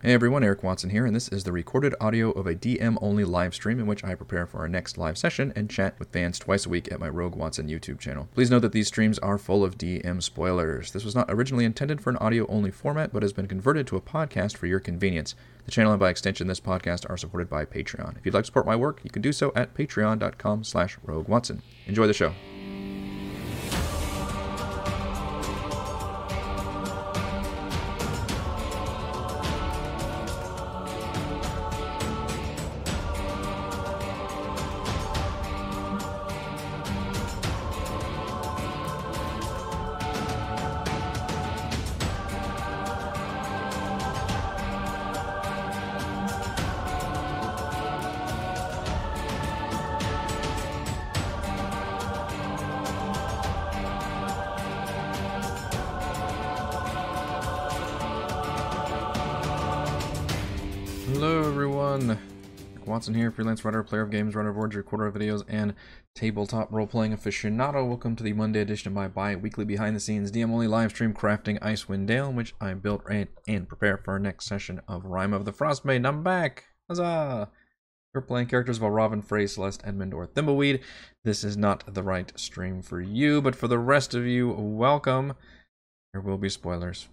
Hey everyone, Eric Watson here, and this is the recorded audio of a DM only live stream in which I prepare for our next live session and chat with fans twice a week at my Rogue Watson YouTube channel. Please note that these streams are full of DM spoilers. This was not originally intended for an audio only format, but has been converted to a podcast for your convenience. The channel and by extension this podcast are supported by Patreon. If you'd like to support my work, you can do so at patreon.com slash rogue watson. Enjoy the show. Player of games, writer of words, recorder of videos, and tabletop role playing aficionado. Welcome to the Monday edition of my bi weekly behind the scenes DM only live stream crafting Icewind Dale, in which I built and, and prepare for our next session of Rime of the Frostmaiden. I'm back! Huzzah! You're playing characters of Robin, Frey, Celeste, Edmund, or Thimbleweed. This is not the right stream for you, but for the rest of you, welcome. There will be spoilers.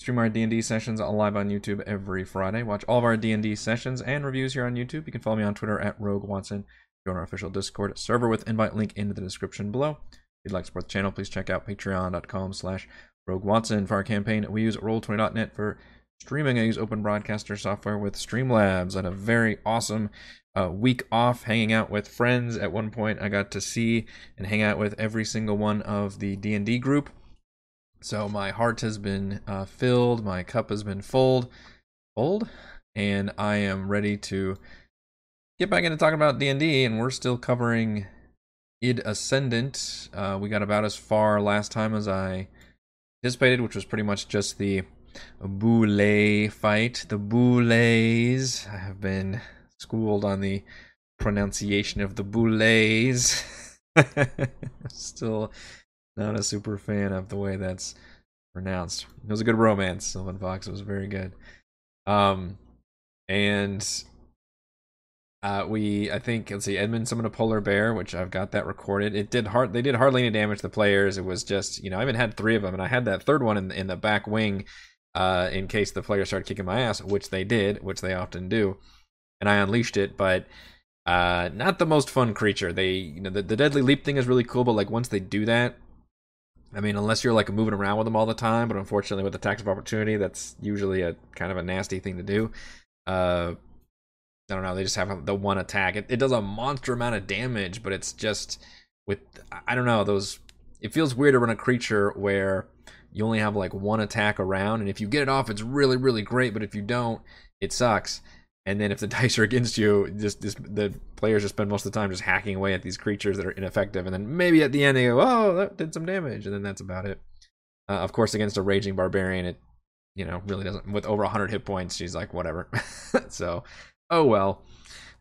Stream our D&D sessions live on YouTube every Friday. Watch all of our D&D sessions and reviews here on YouTube. You can follow me on Twitter at Rogue Watson. Join our official Discord server with invite link in the description below. If you'd like to support the channel, please check out patreon.com slash Rogue Watson. For our campaign, we use Roll20.net for streaming. I use Open Broadcaster software with Streamlabs. I had a very awesome uh, week off hanging out with friends. At one point, I got to see and hang out with every single one of the D&D group. So my heart has been uh, filled, my cup has been full, full, and I am ready to get back into talking about D&D, and we're still covering id Ascendant. Uh, we got about as far last time as I anticipated, which was pretty much just the Boule fight. The Boules. I have been schooled on the pronunciation of the Boules. still not a super fan of the way that's pronounced. It was a good romance, Sylvan Fox. Was very good. Um, and uh, we, I think, let's see, Edmund summoned a polar bear, which I've got that recorded. It did hard, they did hardly any damage to the players. It was just, you know, I even had three of them, and I had that third one in in the back wing, uh, in case the players started kicking my ass, which they did, which they often do, and I unleashed it, but. Uh, not the most fun creature. They, you know, the, the deadly leap thing is really cool, but like once they do that, I mean, unless you're like moving around with them all the time, but unfortunately with attacks of opportunity, that's usually a kind of a nasty thing to do. Uh, I don't know. They just have the one attack. It, it does a monster amount of damage, but it's just with I don't know those. It feels weird to run a creature where you only have like one attack around, and if you get it off, it's really really great. But if you don't, it sucks. And then if the dice are against you, just, just the players just spend most of the time just hacking away at these creatures that are ineffective, and then maybe at the end they go, "Oh, that did some damage," and then that's about it. Uh, of course, against a raging barbarian, it you know really doesn't. With over 100 hit points, she's like, whatever. so, oh well.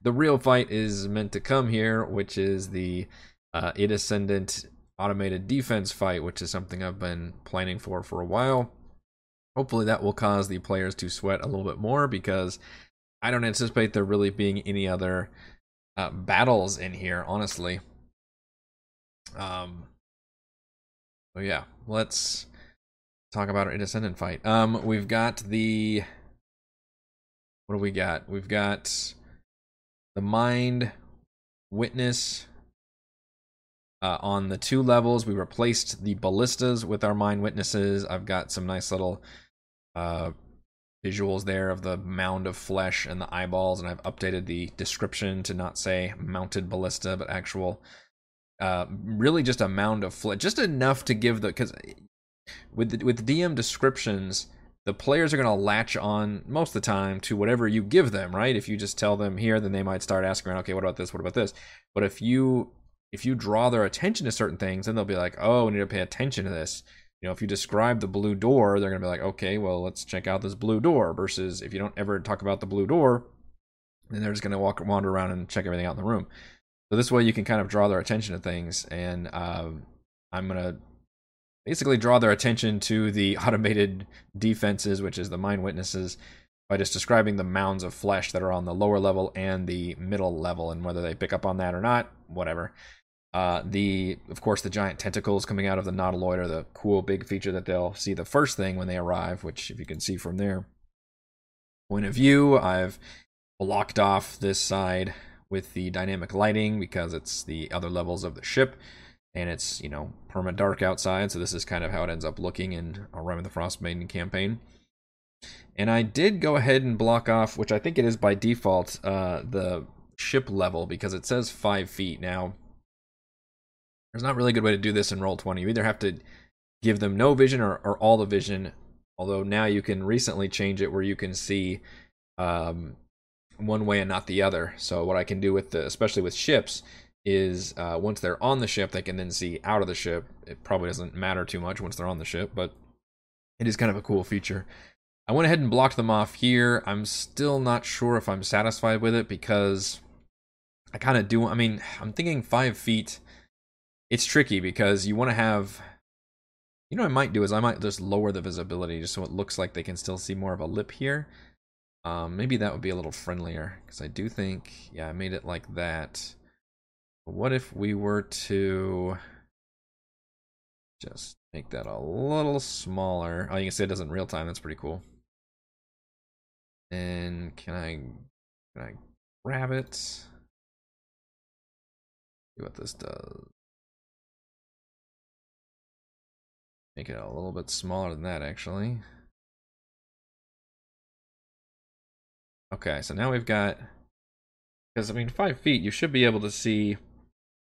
The real fight is meant to come here, which is the uh, id Ascendant automated defense fight, which is something I've been planning for for a while. Hopefully, that will cause the players to sweat a little bit more because I don't anticipate there really being any other uh, battles in here, honestly. Um. So yeah, let's talk about our id Ascendant fight. Um, we've got the. What do we got? We've got the mind witness uh, on the two levels. We replaced the ballistas with our mind witnesses. I've got some nice little uh, visuals there of the mound of flesh and the eyeballs, and I've updated the description to not say mounted ballista, but actual, uh, really just a mound of flesh, just enough to give the because with the, with DM descriptions, the players are going to latch on most of the time to whatever you give them, right? If you just tell them here, then they might start asking around, okay, what about this? What about this? But if you if you draw their attention to certain things, then they'll be like, oh, we need to pay attention to this you know, if you describe the blue door, they're going to be like, okay, well, let's check out this blue door. Versus if you don't ever talk about the blue door, then they're just going to walk, wander around and check everything out in the room. So this way, you can kind of draw their attention to things. And uh, I'm going to basically draw their attention to the automated defenses, which is the mind witnesses. by just describing the mounds of flesh that are on the lower level and the middle level, and whether they pick up on that or not, whatever. Uh, the of course the giant tentacles coming out of the nautiloid are the cool big feature that they'll see the first thing when they arrive, which if you can see from their point of view, I've blocked off this side with the dynamic lighting because it's the other levels of the ship and it's you know perma dark outside so this is kind of how it ends up looking in a Rime of the Frostmaiden campaign. And I did go ahead and block off which I think it is by default uh, the ship level because it says five feet. Now there's not really a good way to do this in roll 20 you either have to give them no vision or, or all the vision although now you can recently change it where you can see um, one way and not the other. So what I can do with the, especially with ships, is uh, once they're on the ship, they can then see out of the ship. It probably doesn't matter too much once they're on the ship, but it is kind of a cool feature. I went ahead and blocked them off here. I'm still not sure if I'm satisfied with it because I kind of do. I mean, I'm thinking five feet. It's tricky because you want to have. You know, what I might do is I might just lower the visibility just so it looks like they can still see more of a lip here. Um, maybe that would be a little friendlier because I do think, yeah, I made it like that. What if we were to just make that a little smaller? Oh, you can see it does not real time. That's pretty cool. And can I can I grab it? See what this does. Make it a little bit smaller than that, actually. Okay, so now we've got, because I mean, five feet, you should be able to see,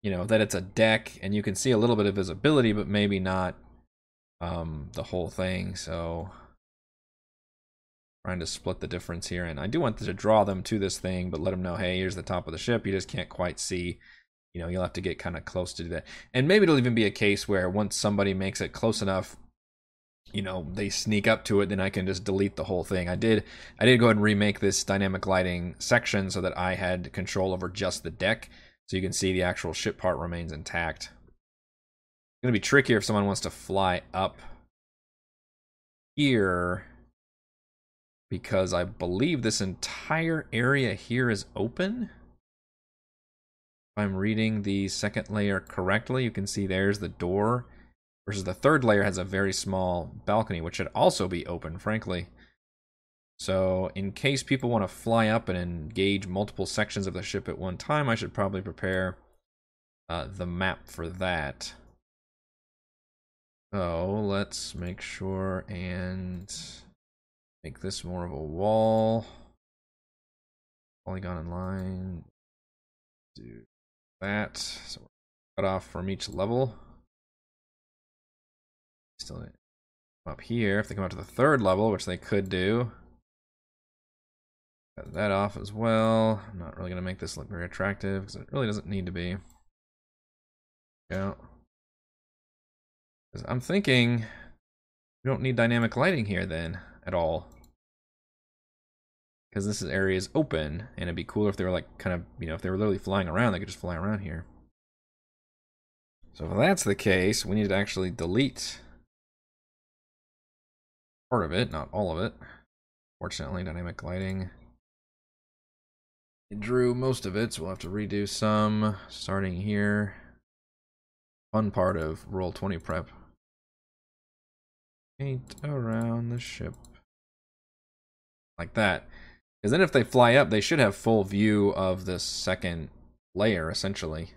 you know, that it's a deck, and you can see a little bit of visibility, but maybe not um, the whole thing. So, trying to split the difference here, and I do want to draw them to this thing, but let them know, hey, here's the top of the ship. You just can't quite see. You know, you'll have to get kind of close to do that. And maybe it'll even be a case where once somebody makes it close enough you know they sneak up to it then i can just delete the whole thing. I did i did go ahead and remake this dynamic lighting section so that i had control over just the deck so you can see the actual ship part remains intact. It's going to be trickier if someone wants to fly up here because i believe this entire area here is open i'm reading the second layer correctly you can see there's the door versus the third layer has a very small balcony, which should also be open, frankly. So in case people want to fly up and engage multiple sections of the ship at one time, I should probably prepare uh, the map for that. So let's make sure and make this more of a wall. Polygon in line. Do that. So cut off from each level. Still up here. If they come up to the third level, which they could do. Cut that off as well. I'm not really going to make this look very attractive because it really doesn't need to be. Yeah. I'm thinking we don't need dynamic lighting here then at all. Because this area is open and it'd be cooler if they were like kind of, you know, if they were literally flying around, they could just fly around here. So if that's the case, we need to actually delete part of it, not all of it. Fortunately, dynamic lighting. It drew most of it, so we'll have to redo some starting here. Fun part of roll 20 prep. Paint around the ship. Like that. Because then if they fly up, they should have full view of the second layer, essentially.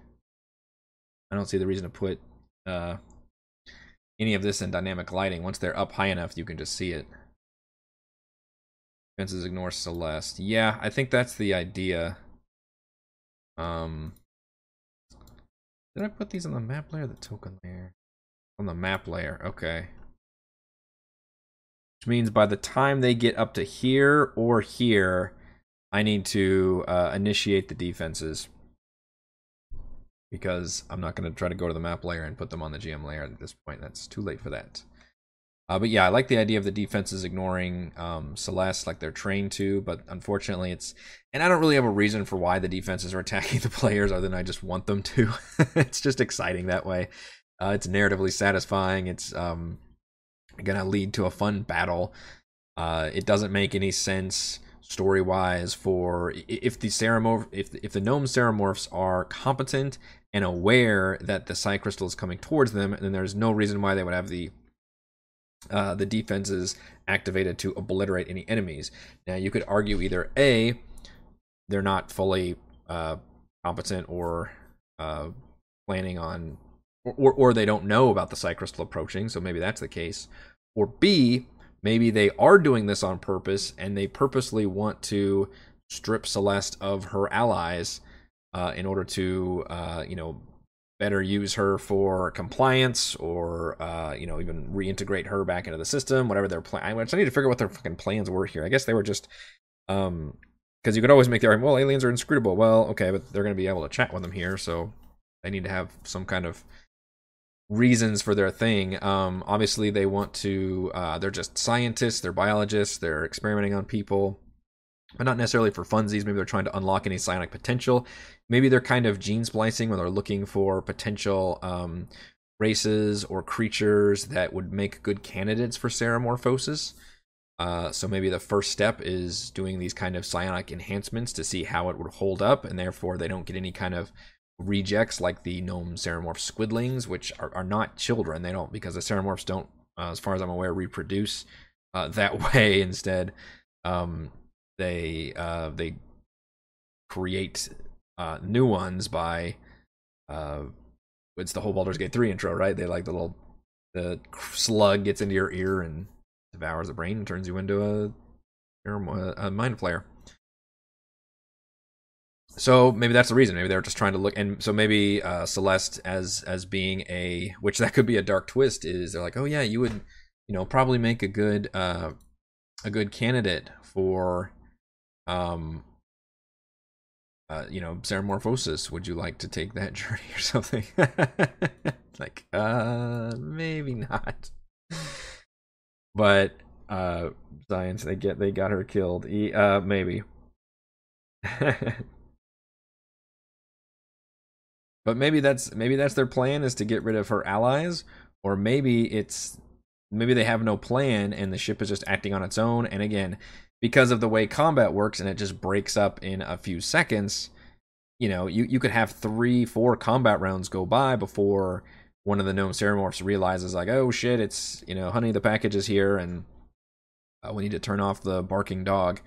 I don't see the reason to put uh, any of this in dynamic lighting. Once they're up high enough, you can just see it. Fences ignore Celeste. Yeah, I think that's the idea. Um, did I put these on the map layer the token layer? On the map layer, okay. Which means by the time they get up to here or here, I need to uh, initiate the defenses because I'm not going to try to go to the map layer and put them on the GM layer at this point. That's too late for that. Uh, but yeah, I like the idea of the defenses ignoring um, Celeste like they're trained to, but unfortunately it's... And I don't really have a reason for why the defenses are attacking the players other than I just want them to. it's just exciting that way. Uh, it's narratively satisfying. It's um, to lead to a fun battle. Uh, it doesn't make any sense story wise for if the ceramorph if if the gnome ceramorphs are competent and aware that the psi crystal is coming towards them, then there's no reason why they would have the uh, the defenses activated to obliterate any enemies. Now you could argue either a they're not fully uh, competent or uh, planning on, or, or they don't know about the psi crystal approaching, so maybe that's the case. Or B, maybe they are doing this on purpose and they purposely want to strip Celeste of her allies uh, in order to, uh, you know, better use her for compliance or, uh, you know, even reintegrate her back into the system, whatever their plan. I need to figure out what their fucking plans were here. I guess they were just, um, because you could always make the argument, well, aliens are inscrutable. Well, okay, but they're going to be able to chat with them here, so they need to have some kind of reasons for their thing. Um, obviously, they want to. Uh, they're just scientists. They're biologists. They're experimenting on people, but not necessarily for funsies. Maybe they're trying to unlock any psionic potential. Maybe they're kind of gene splicing, when they're looking for potential um, races or creatures that would make good candidates for ceramorphosis. Uh, so maybe the first step is doing these kind of psionic enhancements to see how it would hold up, and therefore they don't get any kind of rejects like the gnome ceramorph squidlings, which are, are not children. They don't because the ceramorphs don't, uh, as far as I'm aware, reproduce uh, that way. Instead, um, they uh, they create uh, new ones by uh, it's the whole Baldur's Gate three intro, right? They like the little the slug gets into your ear and devours the brain and turns you into a a mind flayer. So maybe that's the reason. Maybe they're just trying to look, and so maybe uh, Celeste as as being a, which that could be a dark twist. Is they're like, oh yeah, you would, you know, probably make a good uh, a good candidate for, um, uh, you know, ceramorphosis. Would you like to take that journey or something? like, uh, maybe not but uh science they get they got her killed uh maybe but maybe that's maybe that's their plan is to get rid of her allies or maybe it's maybe they have no plan and the ship is just acting on its own. And again because of the way combat works and it just breaks up in a few seconds you know you, you could have three four combat rounds go by before one of the gnome ceramorphs realizes like, oh shit, it's you know, honey, the package is here, and uh, we need to turn off the barking dog,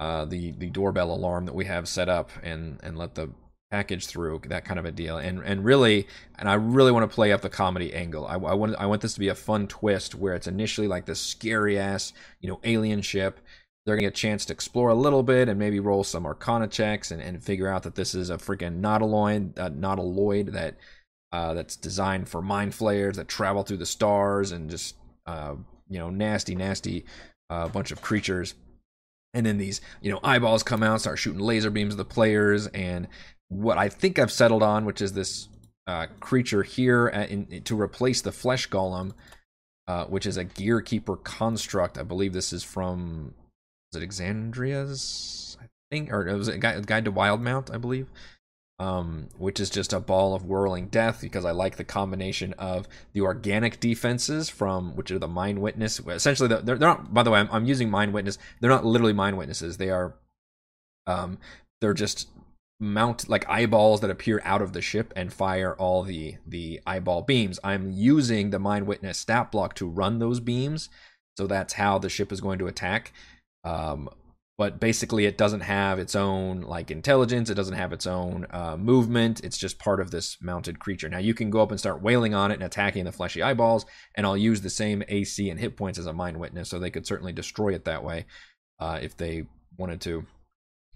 uh, the the doorbell alarm that we have set up, and and let the package through, that kind of a deal. And and really, and I really want to play up the comedy angle. I, I want I want this to be a fun twist where it's initially like this scary ass, you know, alien ship. They're gonna get a chance to explore a little bit and maybe roll some Arcana checks and, and figure out that this is a freaking nautiloid, uh, nautiloid that uh, that's designed for mind flayers that travel through the stars and just uh, you know nasty, nasty uh, bunch of creatures. And then these you know eyeballs come out, start shooting laser beams at the players, and what I think I've settled on, which is this uh, creature here at, in, to replace the flesh golem, uh, which is a gear keeper construct. I believe this is from is it Exandria's? I think, or it was a guide, guide to Wildemount, I believe um, which is just a ball of whirling death because I like the combination of the organic defenses from which are the mind witness. Essentially, they're, they're not. By the way, I'm, I'm using mind witness. They're not literally mind witnesses. They are, um, they're just mount like eyeballs that appear out of the ship and fire all the the eyeball beams. I'm using the mind witness stat block to run those beams, so that's how the ship is going to attack. Um, but basically it doesn't have its own like intelligence it doesn't have its own uh, movement it's just part of this mounted creature now you can go up and start wailing on it and attacking the fleshy eyeballs and i'll use the same ac and hit points as a mind witness so they could certainly destroy it that way uh, if they wanted to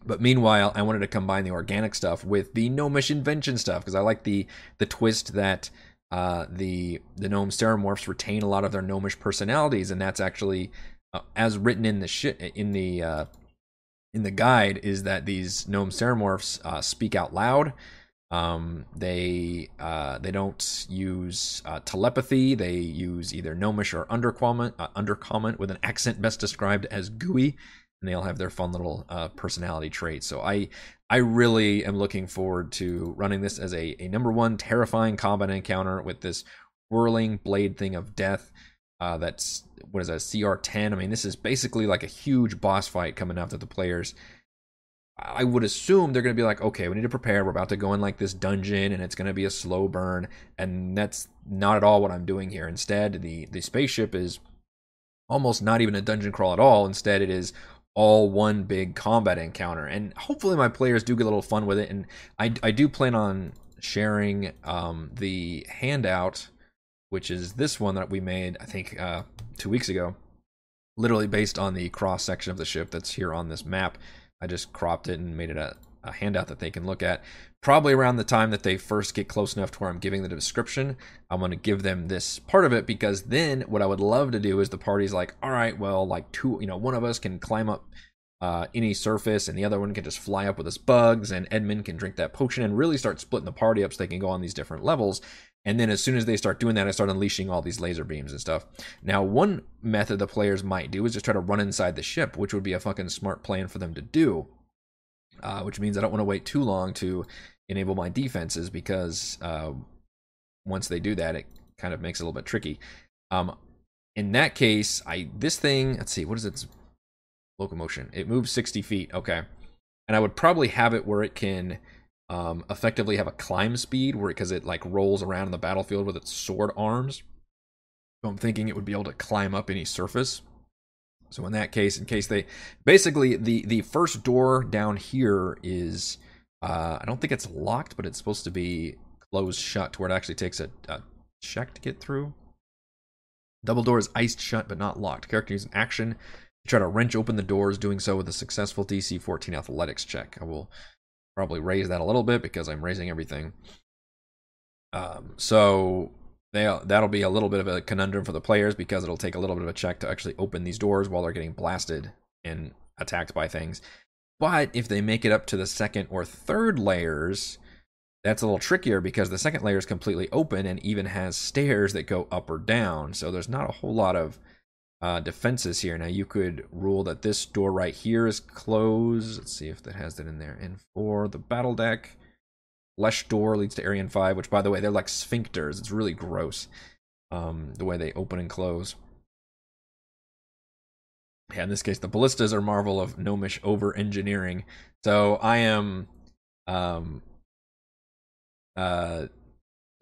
but meanwhile i wanted to combine the organic stuff with the gnomish invention stuff because i like the the twist that uh, the the gnome ceramorphs retain a lot of their gnomish personalities and that's actually uh, as written in the in the uh, in the guide is that these gnome ceramorphs uh, speak out loud. Um, they uh, they don't use uh, telepathy. They use either gnomish or undercommon, uh, undercommon with an accent best described as gooey, and they all have their fun little uh, personality traits. So I I really am looking forward to running this as a, a number one terrifying combat encounter with this whirling blade thing of death. Uh, that's what is that CR10? I mean, this is basically like a huge boss fight coming that the players. I would assume they're going to be like, okay, we need to prepare. We're about to go in like this dungeon, and it's going to be a slow burn. And that's not at all what I'm doing here. Instead, the the spaceship is almost not even a dungeon crawl at all. Instead, it is all one big combat encounter. And hopefully, my players do get a little fun with it. And I I do plan on sharing um, the handout which is this one that we made, I think, uh, two weeks ago. Literally based on the cross section of the ship that's here on this map. I just cropped it and made it a, a handout that they can look at. Probably around the time that they first get close enough to where I'm giving the description, I'm going to give them this part of it because then what I would love to do is the party's like, all right, well, like two, you know, one of us can climb up uh, any surface, and the other one can just fly up with his bugs, and Edmund can drink that potion and really start splitting the party up so they can go on these different levels. And then as soon as they start doing that, I start unleashing all these laser beams and stuff. Now, one method the players might do is just try to run inside the ship, which would be a fucking smart plan for them to do. Uh, which means I don't want to wait too long to enable my defenses because uh, once they do that, it kind of makes it a little bit tricky. Um, in that case, I this thing, let's see, what is its locomotion? It moves 60 feet. Okay, and I would probably have it where it can um, effectively have a climb speed where because it like rolls around in the battlefield with its sword arms. So I'm thinking it would be able to climb up any surface. So in that case, in case they basically the the first door down here is uh, I don't think it's locked, but it's supposed to be closed shut to where it actually takes a, a check to get through. Double door is iced shut but not locked. Character uses action to try to wrench open the doors, doing so with a successful DC 14 athletics check. I will probably raise that a little bit because I'm raising everything. Um, so they that'll be a little bit of a conundrum for the players because it'll take a little bit of a check to actually open these doors while they're getting blasted and attacked by things. But if they make it up to the second or third layers, that's a little trickier because the second layer is completely open and even has stairs that go up or down. So there's not a whole lot of uh, defenses here. Now you could rule that this door right here is closed. Let's see if that has that in there. And for the battle deck, flesh door leads to Area 5, which by the way, they're like sphincters. It's really gross um, the way they open and close. Yeah, in this case, the ballistas are marvel of gnomish over engineering. So I am um, uh,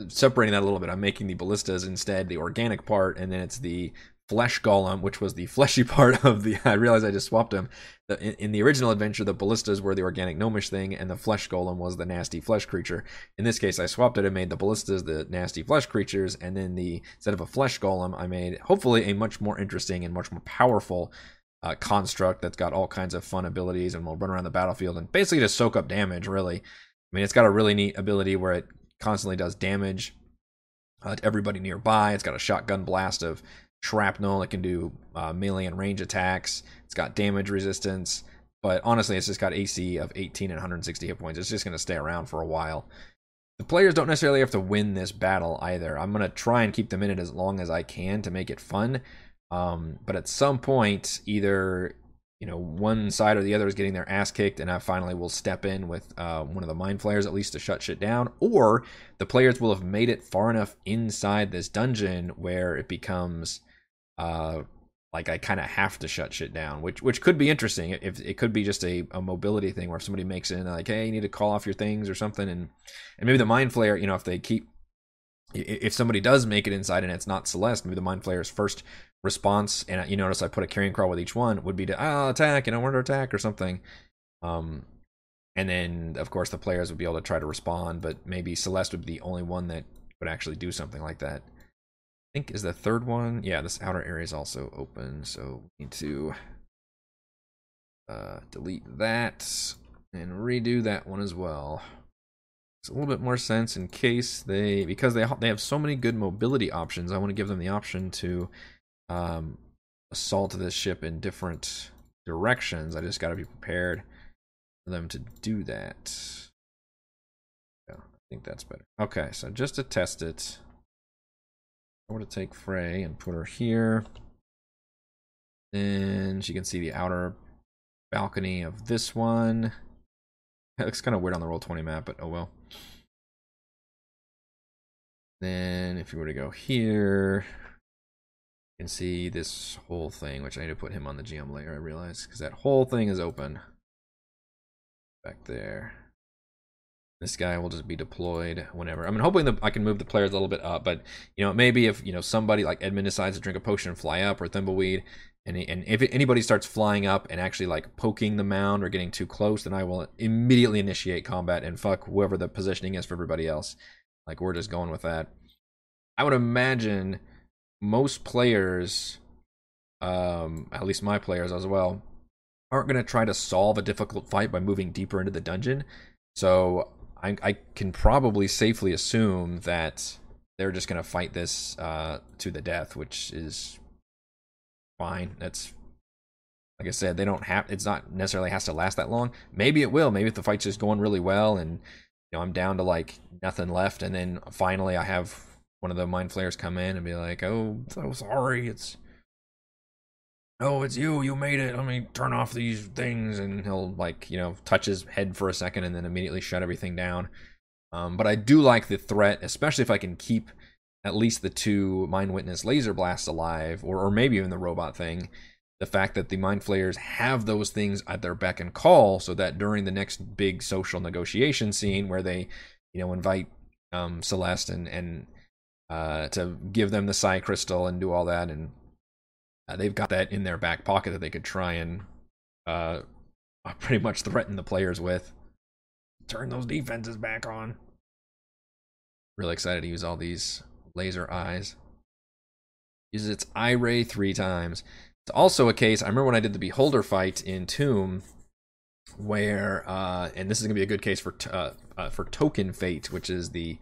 separating that a little bit. I'm making the ballistas instead the organic part, and then it's the flesh golem, which was the fleshy part of the. I realized I just swapped them. In, in, the original adventure, the ballistas were the organic gnomish thing, and the flesh golem was the nasty flesh creature. In this case, I swapped it and made the ballistas the nasty flesh creatures, and then the instead of a flesh golem, I made hopefully a much more interesting and much more powerful. Uh, construct that's got all kinds of fun abilities and will run around the battlefield and basically just soak up damage really i mean it's got a really neat ability where it constantly does damage uh, to everybody nearby it's got a shotgun blast of shrapnel. It can do uh, melee and range attacks. It's got damage resistance. But honestly, it's just got AC of 18 and 160 hit points. It's just going to stay around for a while. The players don't necessarily have to win this battle either. I'm going to try and keep them in it as long as I can to make it fun. Um, but at some point, either you know one side or the other is getting their ass kicked, and I finally will step in with uh, one of the mind flayers at least to shut shit down, or the players will have made it far enough inside this dungeon where it becomes uh, like I kind of have to shut shit down, which which could be interesting. If it could be just a, a mobility thing where if somebody makes it in like, hey, you need to call off your things or something, and and maybe the mind flayer, you know, if they keep if somebody does make it inside and it's not Celeste, maybe the mind flayer's first response, and you notice I put a carrying crawl with each one, would be to attack, you know, want to attack or something. Um, and then of course the players would be able to try to respond, but maybe Celeste would be the only one that would actually do something like that think is the third one. Yeah, this outer area is also open, so we need to uh, delete that and redo that one as well. It's a little bit more sense in case they, because they they have so many good mobility options. I want to give them the option to um, assault this ship in different directions. I just got to be prepared for them to do that. Yeah, I think that's better. Okay, so just to test it. I were to take Frey and put her here, then she can see the outer balcony of this one. It looks kind of weird on the Roll20 map, but oh well. Then if you were to go here, You can see this whole thing, which I need to put him on the GM layer, I realize, because that whole thing is open. Back there. This guy will just be deployed whenever. I mean, hoping that I can move the players a little bit up, but you know, maybe if you know somebody like Edmund decides to drink a potion and fly up, or Thimbleweed, and and if anybody starts flying up and actually like poking the mound or getting too close, then I will immediately initiate combat and fuck whoever the positioning is for everybody else. Like we're just going with that. I would imagine most players, um, at least my players as well, aren't going to try to solve a difficult fight by moving deeper into the dungeon. So I, I can probably safely assume that they're just going to fight this uh, to the death, which is fine. That's like I said, they don't have. It's not necessarily has to last that long. Maybe it will. Maybe if the fight's just going really well, and you know I'm down to like nothing left, and then finally I have one of the mind flayers come in and be like, "Oh, so sorry, it's." Oh, it's you. You made it. Let me turn off these things. And he'll, like, you know, touch his head for a second and then immediately shut everything down. Um, but I do like the threat, especially if I can keep at least the two Mind Witness laser blasts alive, or, or maybe even the robot thing. The fact that the Mind Flayers have those things at their beck and call, so that during the next big social negotiation scene where they, you know, invite um, Celeste and, and uh, to give them the Psi Crystal and do all that, and uh, they've got that in their back pocket that they could try and uh, pretty much threaten the players with. Turn those defenses back on. Really excited to use all these laser eyes. Uses its eye ray three times. It's also a case. I remember when I did the Beholder fight in Tomb, where uh, and this is gonna be a good case for uh, uh, for Token Fate, which is the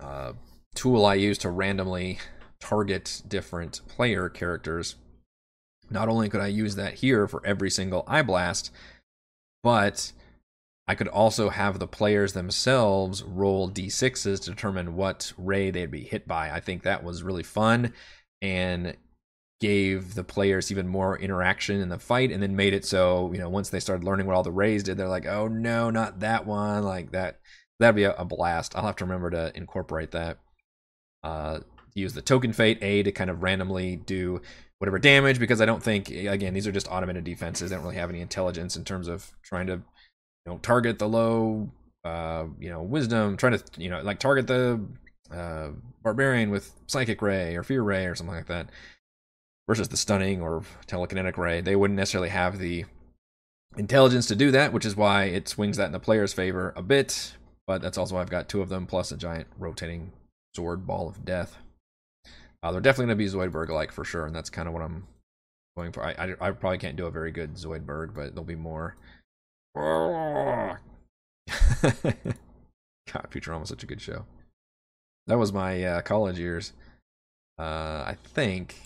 uh, tool I use to randomly target different player characters. Not only could I use that here for every single eye blast, but I could also have the players themselves roll d6s to determine what ray they'd be hit by. I think that was really fun and gave the players even more interaction in the fight and then made it so, you know, once they started learning what all the rays did, they're like, oh no, not that one. Like that. That'd be a, blast. I'll have to remember to incorporate that. Uh, use the token fate A to kind of randomly do whatever damage because I don't think again these are just automated defenses. They don't really have any intelligence in terms of trying to you know target the low uh you know wisdom, trying to you know like target the uh barbarian with psychic ray or fear ray or something like that versus the stunning or telekinetic ray. They wouldn't necessarily have the intelligence to do that, which is why it swings that in the player's favor a bit. But that's also why I've got two of them plus a giant rotating sword ball of death. Uh, they're definitely going to be Zoidberg like for sure, and that's kind of what I'm going for. I, I, I probably can't do a very good Zoidberg, but there'll be more. God, Futurama was such a good show. That was my uh, college years. Uh, I think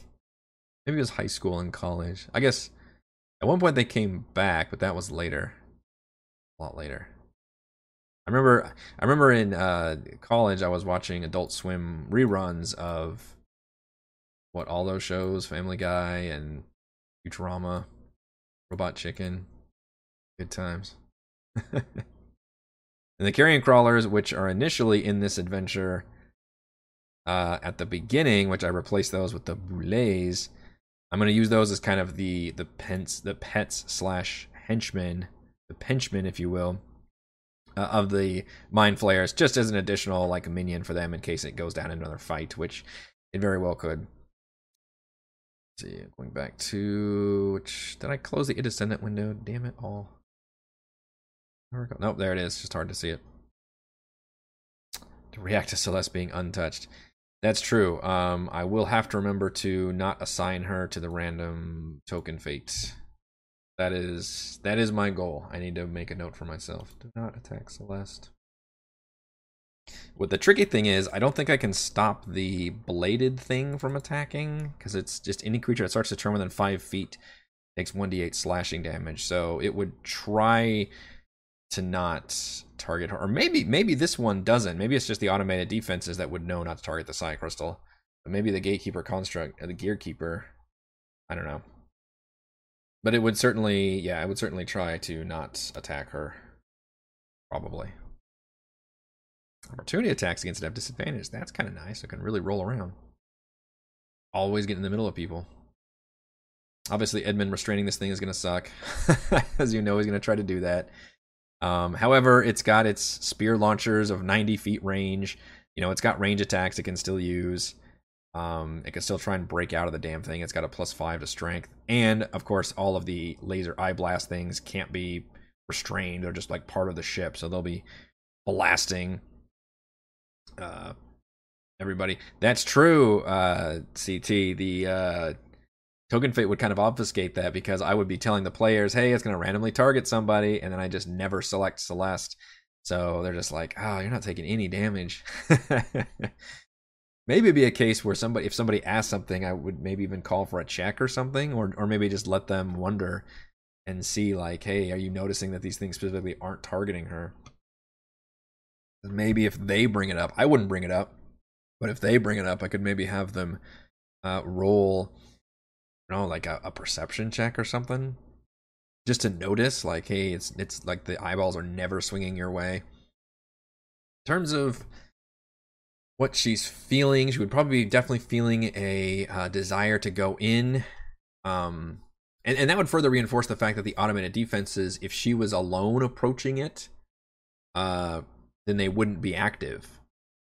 maybe it was high school and college. I guess at one point they came back, but that was later, a lot later. I remember I remember in uh, college I was watching Adult Swim reruns of what all those shows, Family Guy and Futurama, Robot Chicken, good times. and the carrion crawlers, which are initially in this adventure uh, at the beginning, which I replaced those with the brulees. I'm going to use those as kind of the the pets the pets slash henchmen, the henchmen, if you will, uh, of the mind flayers, just as an additional like minion for them in case it goes down in another fight, which it very well could see, going back to which did I close the Descendant window? Damn it all. Nope, there it is. Just hard to see it. To react to Celeste being untouched. That's true. Um, I will have to remember to not assign her to the random token fate. That is that is my goal. I need to make a note for myself. Do not attack Celeste. What the tricky thing is, I don't think I can stop the bladed thing from attacking because it's just any creature that starts to turn within five feet takes 1d8 slashing damage. So it would try to not target her, or maybe maybe this one doesn't. Maybe it's just the automated defenses that would know not to target the Psi Crystal. But maybe the Gatekeeper construct, uh, the Gearkeeper. I don't know. But it would certainly, yeah, I would certainly try to not attack her. Probably. Opportunity attacks against it have disadvantage. That's kind of nice. I can really roll around. always get in the middle of people. Obviously, Edmund restraining this thing is going to suck. As you know, he's going to try to do that. Um, however, it's got its spear launchers of 90 feet range. You know, it's got range attacks it can still use. Um, it can still try and break out of the damn thing. It's got a plus five to strength. And, of course, all of the laser eye blast things can't be restrained. They're just like part of the ship. So they'll be blasting uh, everybody. That's true, uh, CT. The uh, token fate would kind of obfuscate that because I would be telling the players, hey, it's going to randomly target somebody, and then I just never select Celeste. So they're just like, oh, you're not taking any damage. maybe it'd be a case where somebody, if somebody asked something, I would maybe even call for a check or something, or or maybe just let them wonder and see, like, hey, are you noticing that these things specifically aren't targeting her? Maybe if they bring it up, I wouldn't bring it up, but if they bring it up, I could maybe have them uh, roll you know, like a, a perception check or something, just to notice, like, hey, it's it's like the eyeballs are never swinging your way. In terms of what she's feeling, she would probably be definitely feeling a uh, desire to go in. Um, and, and that would further reinforce the fact that the automated defenses, if she was alone approaching it, uh, then they wouldn't be active.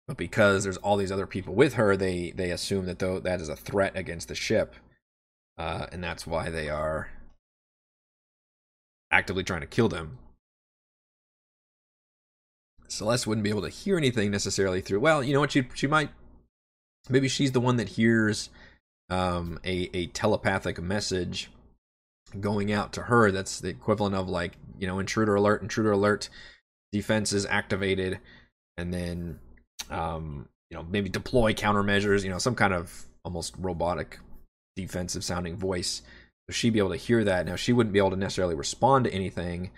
But because there's all these other people with her, they they assume that though that is a threat against the ship uh, and that's why they are actively trying to kill them. Celeste wouldn't be able to hear anything necessarily through. Well, you know what? She she might. Maybe she's the one that hears um, a a telepathic message going out to her. That's the equivalent of like you know intruder alert, intruder alert, defense is activated, and then um, you know maybe deploy countermeasures. You know some kind of almost robotic defensive sounding voice. So she'd be able to hear that. Now she wouldn't be able to necessarily respond to anything.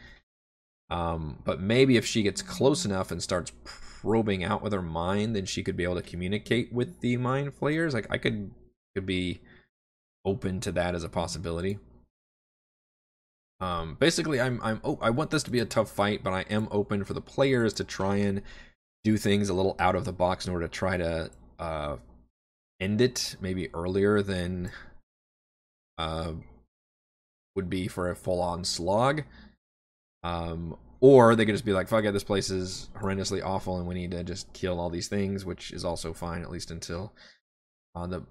Um, but maybe if she gets close enough and starts probing out with her mind, then she could be able to communicate with the mind flayers. Like I could could be open to that as a possibility. Um, basically, I'm I'm oh, I want this to be a tough fight, but I am open for the players to try and do things a little out of the box in order to try to uh, end it maybe earlier than uh, would be for a full on slog. Um, or they could just be like, fuck it, this place is horrendously awful and we need to just kill all these things, which is also fine, at least until uh, the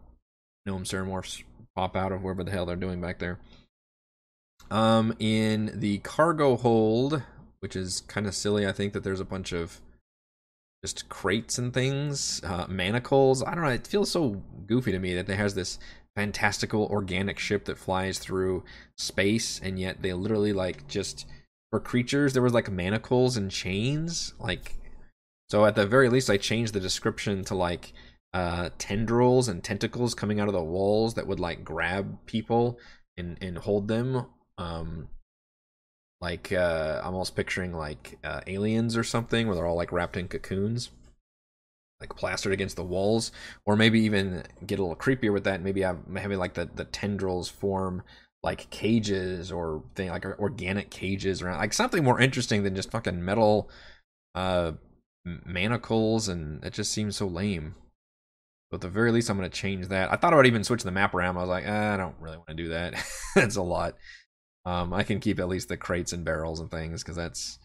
gnome ceramorphs pop out of wherever the hell they're doing back there. Um, in the cargo hold, which is kind of silly, I think that there's a bunch of just crates and things, uh, manacles. I don't know. It feels so goofy to me that there has this fantastical organic ship that flies through space, and yet they literally like just for creatures there was like manacles and chains. Like, so at the very least, I changed the description to like uh, tendrils and tentacles coming out of the walls that would like grab people and and hold them. Um, like uh, I'm almost picturing like uh, aliens or something where they're all like wrapped in cocoons like plastered against the walls. Or maybe even get a little creepier with that. Maybe have having like the, the tendrils form like cages or thing like organic cages around like something more interesting than just fucking metal uh manacles. And it just seems so lame. But at the very least i'm going to change that. I thought i would even switch the map around. I was like eh, i don't really want to do that. It's a lot um, I can keep at least the crates and barrels and things because that's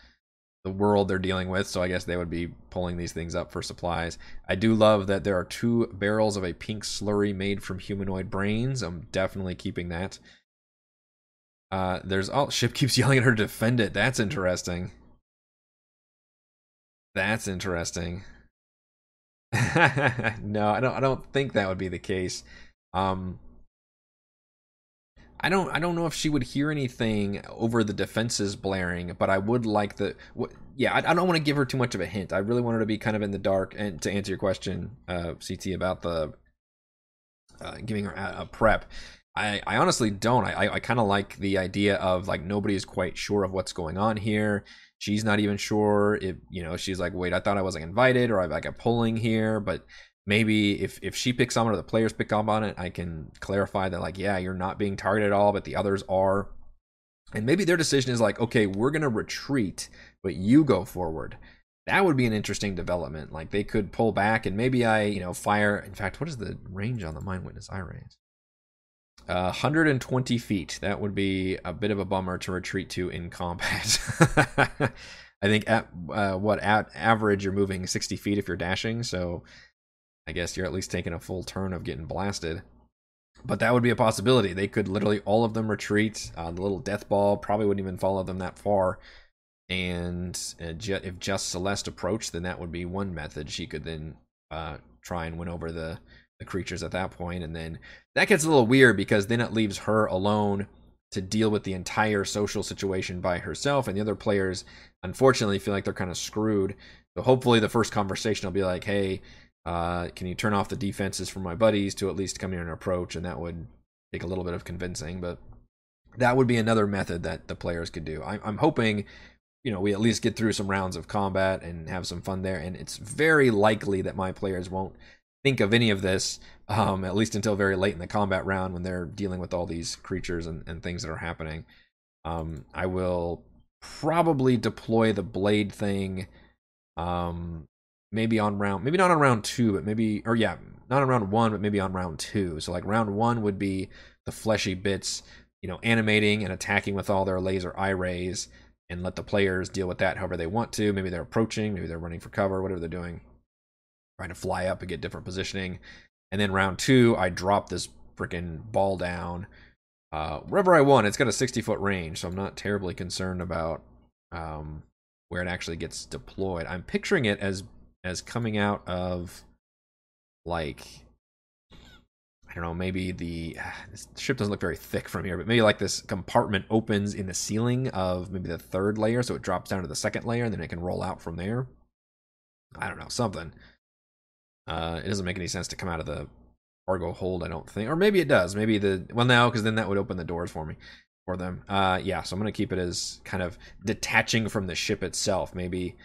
the world they're dealing with. So I guess they would be pulling these things up for supplies. I do love that there are two barrels of a pink slurry made from humanoid brains. I'm definitely keeping that. Uh, there's oh ship keeps yelling at her to defend it. That's interesting. That's interesting. no, I don't. I don't think that would be the case. Um, I don't I don't know if she would hear anything over the defenses blaring, but I would like the what, yeah, I, I, don't want to give her too much of a hint. I really want her to be kind of in the dark and to answer your question, uh, CT about the uh, giving her a, a, prep. I, I honestly don't. I, I kind of like the idea of like nobody is quite sure of what's going on here. She's not even sure if you know. She's like, wait, I thought I wasn't invited, or I have like a pulling here, but maybe if if she picks on it or the players pick up on it, I can clarify that like, yeah, you're not being targeted at all, but the others are. And maybe their decision is like, okay, we're gonna retreat, but you go forward. that would be an interesting development. Like they could pull back and maybe I, you know, fire. In fact, what is the range on the Mind Witness eye rays? Uh, 120 feet. That would be a bit of a bummer to retreat to in combat. I think at uh, what at average you're moving 60 feet if you're dashing, so I guess you're at least taking a full turn of getting blasted. But that would be a possibility. They could literally all of them retreat. Uh, the little death ball probably wouldn't even follow them that far. And uh, if just Celeste approached, then that would be one method. She could then uh, try and win over the the creatures at that point, and then that gets a little weird because then it leaves her alone to deal with the entire social situation by herself, and the other players unfortunately feel like they're kind of screwed. So hopefully the first conversation will be like, "Hey, uh, can you turn off the defenses for my buddies to at least come here and approach?" And that would take a little bit of convincing, but that would be another method that the players could do. I'm, I'm hoping, you know, we at least get through some rounds of combat and have some fun there. And it's very likely that my players won't think of any of this, um, at least until very late in the combat round when they're dealing with all these creatures and, and things that are happening. Um, I will probably deploy the blade thing um maybe on round maybe not on round two but maybe or yeah not on round one but maybe on round two so like round one would be the fleshy bits you know animating and attacking with all their laser eye rays and let the players deal with that however they want to maybe they're approaching maybe they're running for cover whatever they're doing trying to fly up and get different positioning and then round two i drop this freaking ball down uh, wherever I want. It's got a 60 foot range, so I'm not terribly concerned about um, where it actually gets deployed. I'm picturing it as as coming out of like I don't know, maybe the ship doesn't look very thick from here, but maybe like this compartment opens in the ceiling of maybe the third layer, so it drops down to the second layer, and then it can roll out from there. I don't know, something. Uh, it doesn't make any sense to come out of the cargo hold, I don't think. Or maybe it does. Maybe the well now because then that would open the doors for me for them. Uh yeah, so I'm gonna keep it as kind of detaching from the ship itself. Maybe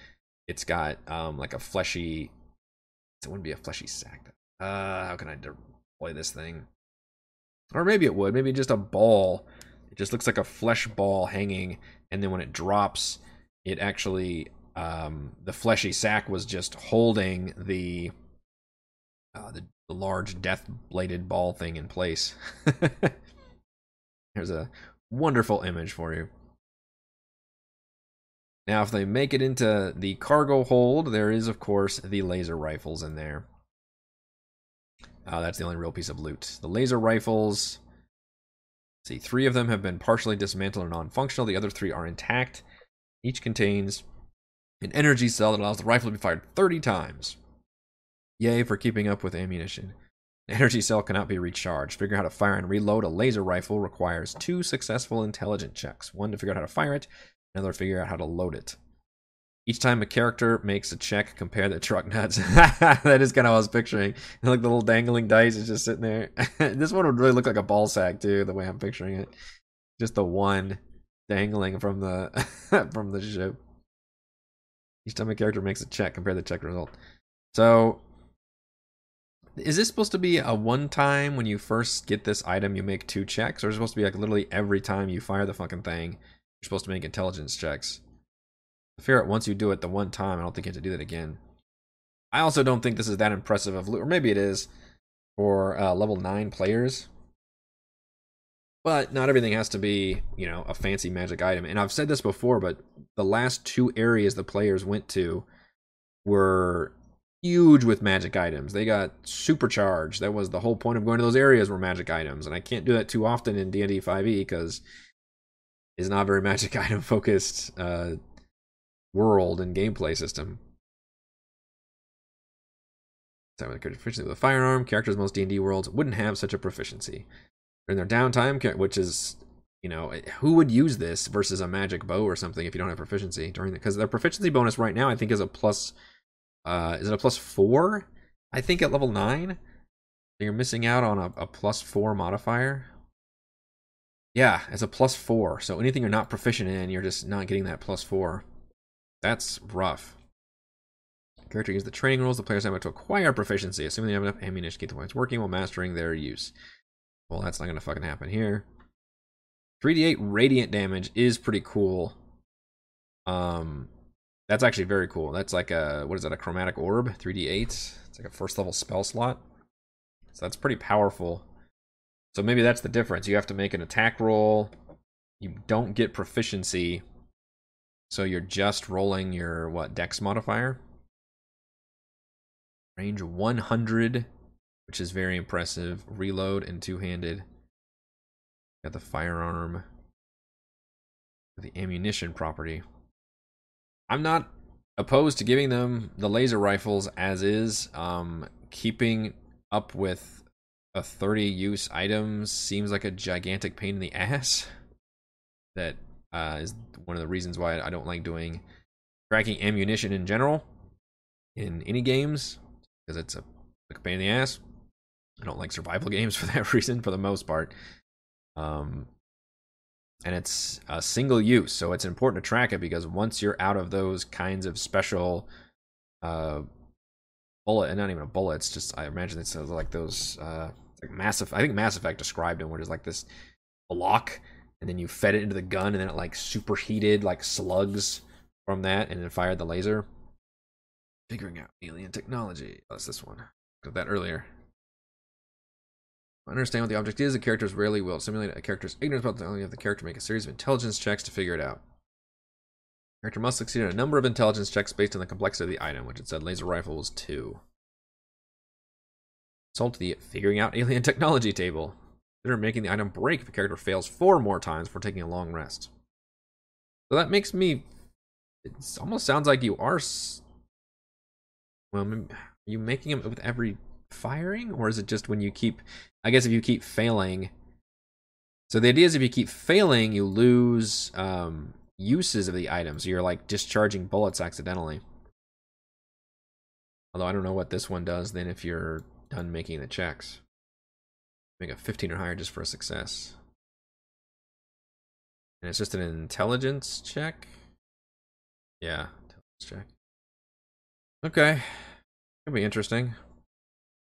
it's got um like a fleshy it wouldn't be a fleshy sack. Uh how can I deploy this thing? Or maybe it would, maybe just a ball. It just looks like a flesh ball hanging, and then when it drops, it actually um the fleshy sack was just holding the uh, the the large death bladed ball thing in place. There's a wonderful image for you. Now, if they make it into the cargo hold, there is, of course, the laser rifles in there. Uh, that's the only real piece of loot. The laser rifles, see, three of them have been partially dismantled or non functional, the other three are intact. Each contains an energy cell that allows the rifle to be fired 30 times. Yay for keeping up with ammunition. energy cell cannot be recharged. Figure out how to fire and reload a laser rifle requires two successful intelligence checks. One to figure out how to fire it, another figure out how to load it. Each time a character makes a check, compare the truck nuts. that is kind of what I was picturing. Like the little dangling dice is just sitting there. this one would really look like a ball sack too, the way I'm picturing it. Just the one dangling from the from the ship. Each time a character makes a check, compare the check result. So is this supposed to be a one time when you first get this item you make two checks or is it supposed to be like literally every time you fire the fucking thing you're supposed to make intelligence checks. I fear it once you do it the one time I don't think you have to do that again. I also don't think this is that impressive of loot or maybe it is for uh, level 9 players. But not everything has to be you know a fancy magic item. And I've said this before but the last two areas the players went to were huge with magic items. They got supercharged. That was the whole point of going to those areas were magic items, and I can't do that too often in D&D 5e because it's not very magic item focused uh, world and gameplay system. Time with proficiency with a firearm, characters most D&D worlds wouldn't have such a proficiency. During their downtime, which is you know who would use this versus a magic bow or something if you don't have proficiency during the because their proficiency bonus right now I think is a plus uh, is it a plus four? I think at level nine. You're missing out on a, a plus four modifier. Yeah, it's a plus four. So anything you're not proficient in, you're just not getting that plus four. That's rough. Character uses the training rules. The players have to acquire proficiency, assuming they have enough ammunition to keep the points working while mastering their use. Well, that's not gonna fucking happen here. 3d8 radiant damage is pretty cool. Um, That's actually very cool. That's like a what is that? A chromatic orb, 3d8. It's like a first level spell slot. So that's pretty powerful. So maybe that's the difference. You have to make an attack roll. You don't get proficiency. So you're just rolling your what dex modifier. Range 100, which is very impressive. Reload and two-handed. Got the firearm. The ammunition property. I'm not opposed to giving them the laser rifles as is. Um, keeping up with a 30 use item seems like a gigantic pain in the ass. That uh, is one of the reasons why I don't like doing tracking ammunition in general in any games because it's a, pain in the ass. I don't like survival games for that reason, for the most part. Um, and it's a single use, so it's important to track it because once you're out of those kinds of special uh, bullet, and not even a bullet, it's just I imagine it's like those uh, like massive. I think Mass Effect described it where there's like this block, and then you fed it into the gun, and then it like superheated like slugs from that, and then fired the laser. Figuring out alien technology. Oh, that's this one. Got that earlier. Understand what the object is. The characters rarely will simulate a character's ignorance about the only have the character make a series of intelligence checks to figure it out. Character must succeed in a number of intelligence checks based on the complexity of the item, which it said laser rifle was two. Consult the figuring out alien technology table. Consider making the item break if a character fails four more times before taking a long rest. So that makes me. It almost sounds like you are. Well, are you making them with every firing, or is it just when you keep? I guess if you keep failing. So the idea is if you keep failing, you lose um, uses of the items. You're like discharging bullets accidentally. Although I don't know what this one does then if you're done making the checks. Make a 15 or higher just for a success. And it's just an intelligence check? Yeah, intelligence check. Okay. Could be interesting.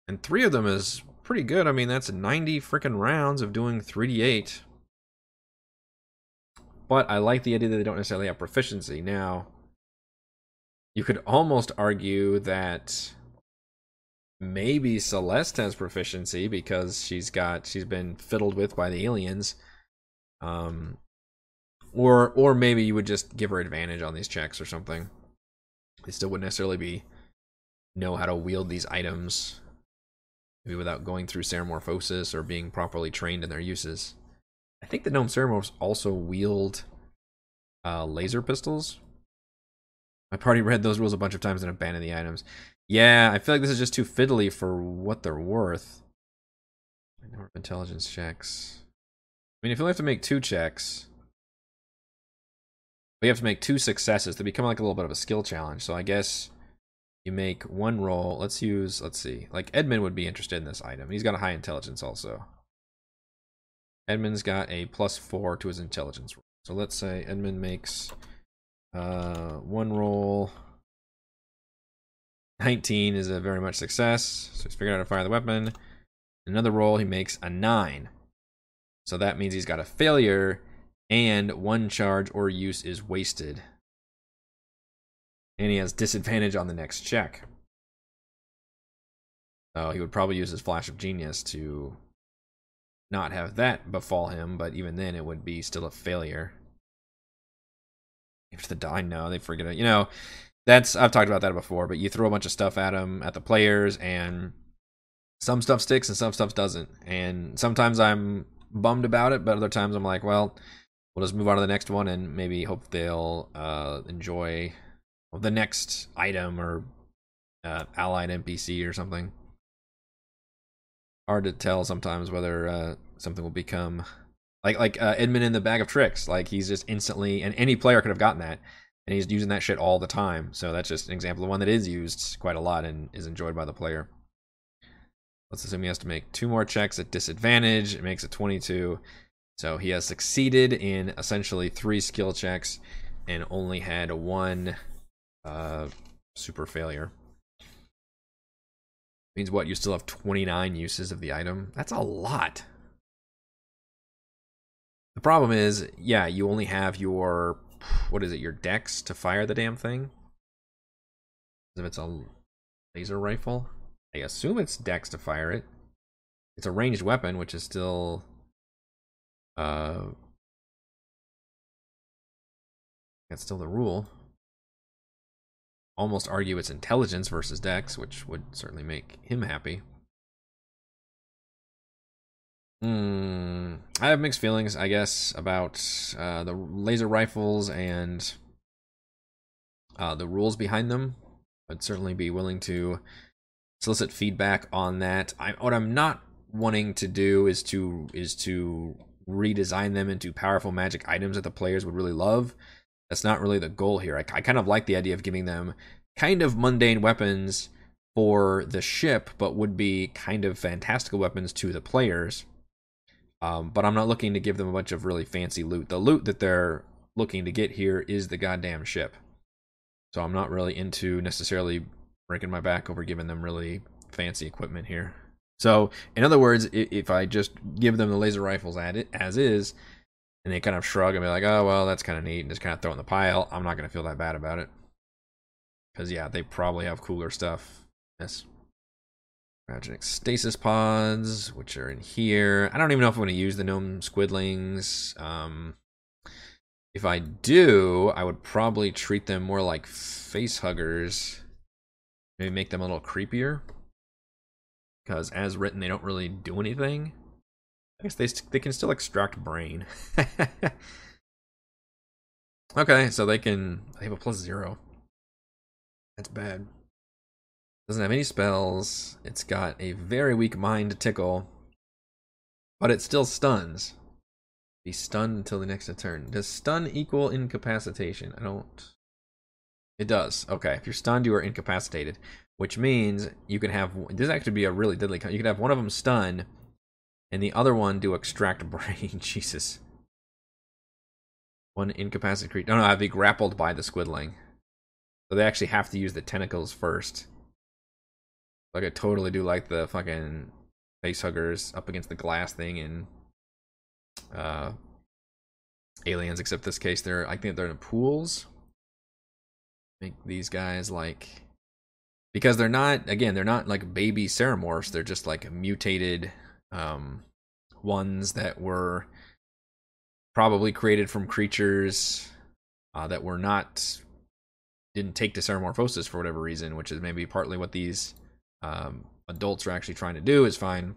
And three of them is pretty good. I mean, that's 90 freaking rounds of doing 3d8. But I like the idea that they don't necessarily have proficiency. Now, you could almost argue that maybe Celeste has proficiency because she's got she's been fiddled with by the aliens. Um or or maybe you would just give her advantage on these checks or something. They still wouldn't necessarily be know how to wield these items maybe without going through ceramorphosis or being properly trained in their uses. I think the gnome ceramorphs also wield uh, laser pistols. My party read those rules a bunch of times and abandoned the items. Yeah, I feel like this is just too fiddly for what they're worth. Intelligence checks. I mean, if you only have to make two checks, but you have to make two successes, they become like a little bit of a skill challenge. So I guess you make one roll. Let's use, let's see, like Edmund would be interested in this item. He's got a high intelligence also. Edmund's got a plus four to his intelligence roll. So let's say Edmund makes uh, one roll 19 is a very much success. So he's figured out how to fire the weapon. Another roll, he makes a 9. So that means he's got a failure, and one charge or use is wasted. And he has disadvantage on the next check. So he would probably use his Flash of Genius to not have that befall him, but even then it would be still a failure. If the die, no, they forget it. You know, that's I've talked about that before, but you throw a bunch of stuff at them at the players, and some stuff sticks and some stuff doesn't. And sometimes I'm bummed about it, but other times I'm like, well, we'll just move on to the next one and maybe hope they'll uh, enjoy the next item or uh, allied NPC or something. Hard to tell sometimes whether uh, something will become like like uh, Edmund in the Bag of Tricks. Like he's just instantly, and any player could have gotten that and he's using that shit all the time. So that's just an example of one that is used quite a lot and is enjoyed by the player. Let's assume he has to make two more checks at disadvantage. It makes it 22. So he has succeeded in essentially three skill checks and only had one uh, super failure. Means what? You still have 29 uses of the item? That's a lot. The problem is, yeah, you only have your what is it, your dex to fire the damn thing. if it's a laser rifle. I assume it's dex to fire it. It's a ranged weapon, which is still uh that's still the rule. Almost argue it's intelligence versus dex, which would certainly make him happy. Hmm. I have mixed feelings, I guess, about uh, the laser rifles and uh, the rules behind them. I'd certainly be willing to solicit feedback on that. I, what I'm not wanting to do is to is to redesign them into powerful magic items that the players would really love. That's not really the goal here. I, I kind of like the idea of giving them kind of mundane weapons for the ship, but would be kind of fantastical weapons to the players. Um, but I'm not looking to give them a bunch of really fancy loot. The loot that they're looking to get here is the goddamn ship. So I'm not really into necessarily breaking my back over giving them really fancy equipment here. So, in other words, if I just give them the laser rifles at it as is, and they kind of shrug and be like, "Oh well, that's kind of neat," and just kind of throw in the pile, I'm not gonna feel that bad about it. Because yeah, they probably have cooler stuff. Yes. Cryogenic stasis pods, which are in here. I don't even know if I'm to use the gnome squidlings. Um, if I do, I would probably treat them more like face huggers. Maybe make them a little creepier. Because as written, they don't really do anything. I guess they, they can still extract brain. okay, so they can... They have a plus zero. That's bad. Doesn't have any spells. It's got a very weak mind tickle. But it still stuns. Be stunned until the next turn. Does stun equal incapacitation? I don't. It does. Okay, if you're stunned, you are incapacitated, which means you can have. This actually be a really deadly. You can have one of them stun, and the other one do extract brain. Jesus. One incapacitated creature. No, no, I'd be grappled by the squidling. So they actually have to use the tentacles first. Like I totally do like the fucking face huggers up against the glass thing in uh aliens, except this case they're I think they're in pools. Make these guys like because they're not again, they're not like baby ceramorphs, they're just like mutated um ones that were probably created from creatures uh, that were not didn't take to ceramorphosis for whatever reason, which is maybe partly what these um, adults are actually trying to do is find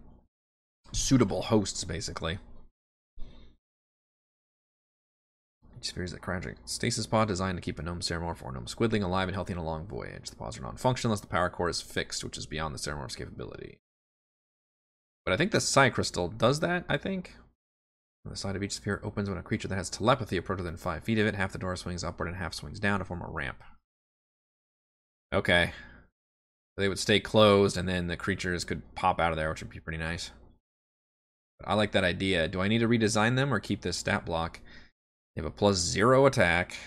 suitable hosts, basically. Spheres at cryogenic stasis pod designed to keep a gnome ceramorph or gnome squidling alive and healthy in a long voyage. The pods are non-functional unless the power core is fixed, which is beyond the ceramorph's capability. But I think the psi crystal does that, I think. The side of each sphere opens when a creature that has telepathy approaches within five feet of it. Half the door swings upward and half swings down to form a ramp. Okay, they would stay closed, and then the creatures could pop out of there, which would be pretty nice. But I like that idea. Do I need to redesign them or keep this stat block? They have a plus zero attack.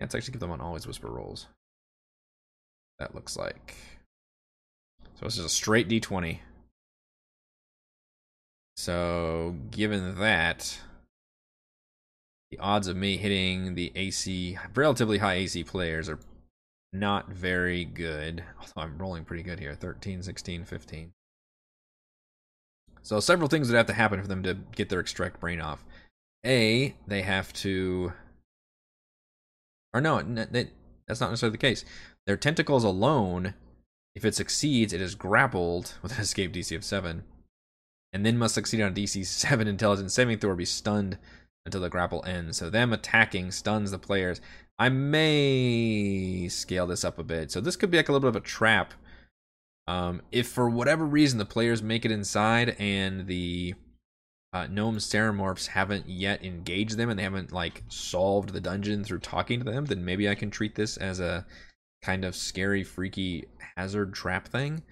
Let's actually give them on always whisper rolls. That looks like. So this is a straight d20. So, given that, the odds of me hitting the AC, relatively high AC players are not very good. Although I'm rolling pretty good here 13, 16, 15. So several things would have to happen for them to get their extract brain off. A, they have to. Or no, that's not necessarily the case. Their tentacles alone, if it succeeds, it is grappled with an escape DC of 7. And then must succeed on DC 7 intelligence saving throw or be stunned until the grapple ends. So them attacking stuns the players. I may scale this up a bit. So this could be like a little bit of a trap. Um, if for whatever reason the players make it inside and the uh, gnome ceramorphs haven't yet engaged them and they haven't like solved the dungeon through talking to them, then maybe I can treat this as a kind of scary, freaky hazard trap thing.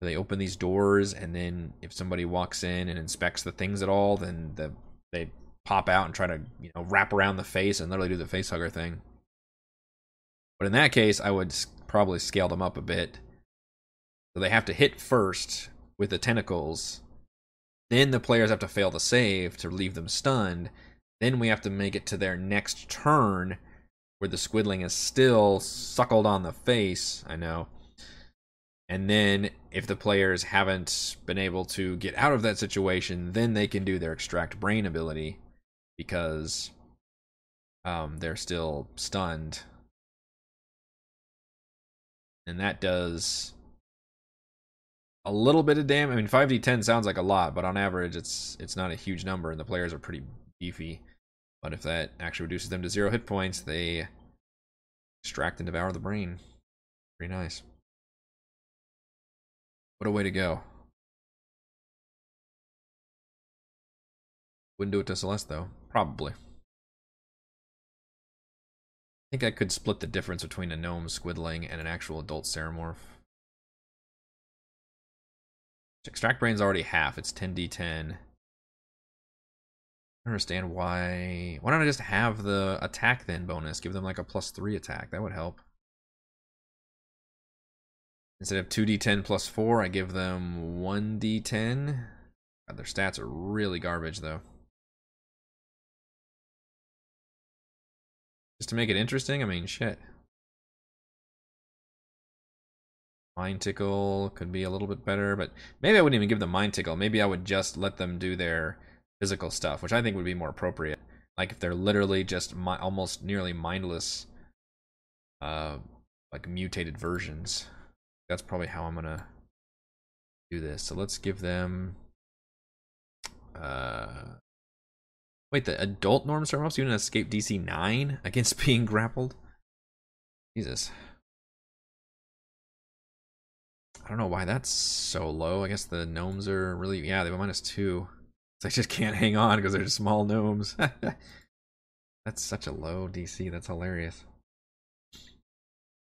They open these doors, and then if somebody walks in and inspects the things at all, then the they pop out and try to you know wrap around the face and literally do the face hugger thing. But in that case, I would probably scale them up a bit. So they have to hit first with the tentacles. Then the players have to fail the save to leave them stunned. Then we have to make it to their next turn where the squidling is still suckled on the face. I know. And then if the players haven't been able to get out of that situation, then they can do their extract brain ability because um, they're still stunned. And that does a little bit of damage. I mean, 5d10 sounds like a lot, but on average, it's it's not a huge number, and the players are pretty beefy. But if that actually reduces them to zero hit points, they extract and devour the brain. Pretty nice. What a way to go. Wouldn't do it to Celeste, though. Probably. I think I could split the difference between a gnome squidling and an actual adult Ceramorph. Extract Brain's already half. It's 10d10. Understand why. Why don't I just have the attack then bonus? Give them like a plus 3 attack. That would help. Instead of 2d10 plus 4, I give them 1d10. God, their stats are really garbage, though. Just to make it interesting, I mean, shit. Mind Tickle could be a little bit better, but maybe I wouldn't even give them Mind Tickle. Maybe I would just let them do their physical stuff, which I think would be more appropriate. Like if they're literally just mi- almost nearly mindless, uh, like mutated versions. That's probably how I'm gonna do this. So let's give them. Uh, wait, the adult gnome ceramorphs even escape DC nine against being grappled. Jesus. I don't know why that's so low. I guess the gnomes are really yeah, they have minus two. I just can't hang on because they're small gnomes. that's such a low DC. That's hilarious.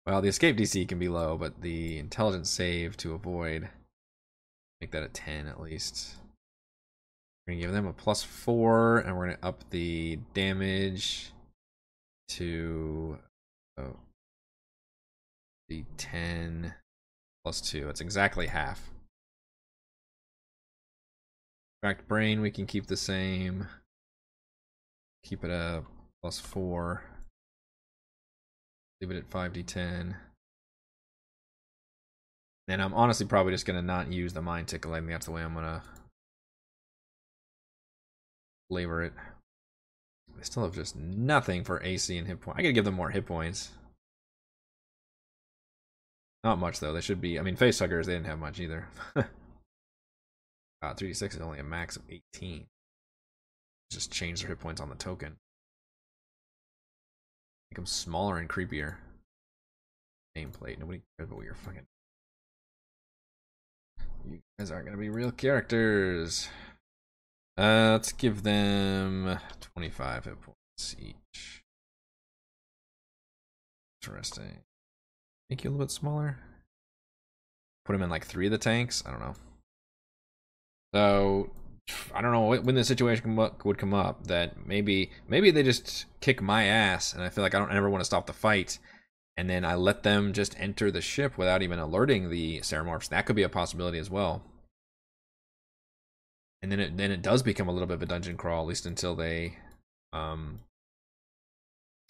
Well, the escape DC can be low, but the intelligence save to avoid make that a 10 at least. We're gonna give them a plus four, and we're gonna up the damage to oh, the 10 plus 2. It's exactly half. Cracked brain, we can keep the same. Keep it a plus 4. Leave it at 5d10. And I'm honestly probably just to not use the mind tickle. I think that's the way I'm to flavor it. They still have just nothing for AC and hit point. I gotta give them more hit points. Not much though. They should be. I mean, face suckers. they didn't have much either. uh, 3d6 is only a max of 18. Just change their hit points on the token. Make them smaller and creepier. Nameplate. Nobody cares about your fucking. You guys aren't gonna be real characters. Uh, let's give them 25 hit points each. Interesting. Make you a little bit smaller. Put them in like three of the tanks. I don't know. So I don't know when the situation would come up that maybe maybe they just kick my ass and I feel like I don't ever want to stop the fight and then I let them just enter the ship without even alerting the Ceramorphs. That could be a possibility as well. And then it then it does become a little bit of a dungeon crawl, at least until they um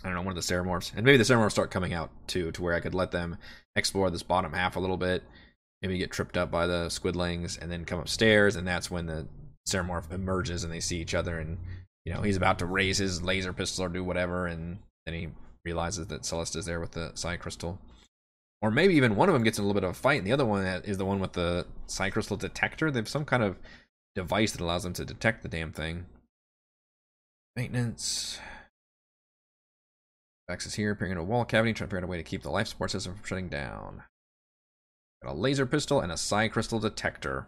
I don't know, one of the Ceramorphs. And maybe the Ceramorphs start coming out too, to where I could let them explore this bottom half a little bit, maybe get tripped up by the squidlings, and then come upstairs, and that's when the Ceramorph emerges and they see each other, and you know, he's about to raise his laser pistol or do whatever, and then he realizes that Celeste is there with the Psi Crystal. Or maybe even one of them gets in a little bit of a fight, and the other one is the one with the Psi Crystal detector. They have some kind of device that allows them to detect the damn thing. Maintenance. Access here, appearing in a wall cavity, trying to figure out a way to keep the life support system from shutting down. Got a laser pistol and a psi crystal detector.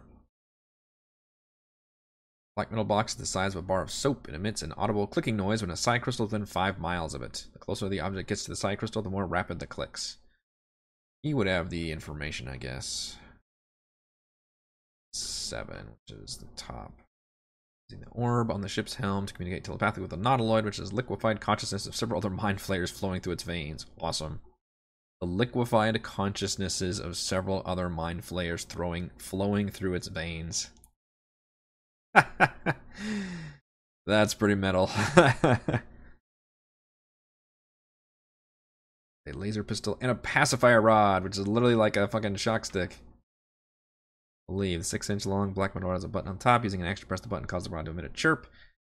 Black metal box the size of a bar of soap. It emits an audible clicking noise when a psi crystal within five miles of it. The closer the object gets to the psi crystal, the more rapid the clicks. He would have the information, I guess. Seven, which is the top. Using the orb on the ship's helm to communicate telepathically with the nautiloid, which is liquefied consciousness of several other mind flayers flowing through its veins. Awesome. The liquefied consciousnesses of several other mind flayers throwing flowing through its veins. That's pretty metal. a laser pistol, and a pacifier rod, which is literally like a fucking shock stick. Believe six inch long black metal rod has a button on top. Using an extra press the button causes the rod to emit a chirp.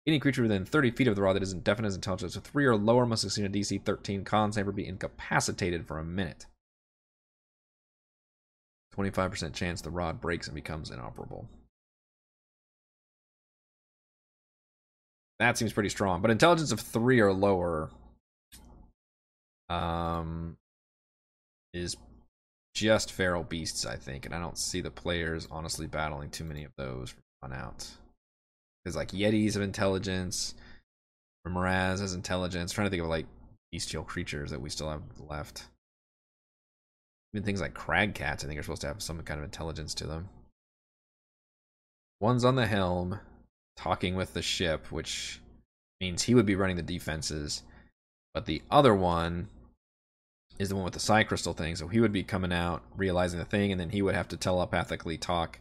Any creature within 30 feet of the rod that isn't deafened as intelligence of 3 or lower must succeed a DC 13 con save or be incapacitated for a minute. 25% chance the rod breaks and becomes inoperable. That seems pretty strong. But intelligence of 3 or lower um, is just feral beasts, I think. And I don't see the players honestly battling too many of those from on out. Because like Yetis have intelligence, Mraz has intelligence. I'm trying to think of like bestial creatures that we still have left. Even things like crag cats, I think, are supposed to have some kind of intelligence to them. One's on the helm, talking with the ship, which means he would be running the defenses. But the other one is the one with the psi crystal thing, so he would be coming out, realizing the thing, and then he would have to telepathically talk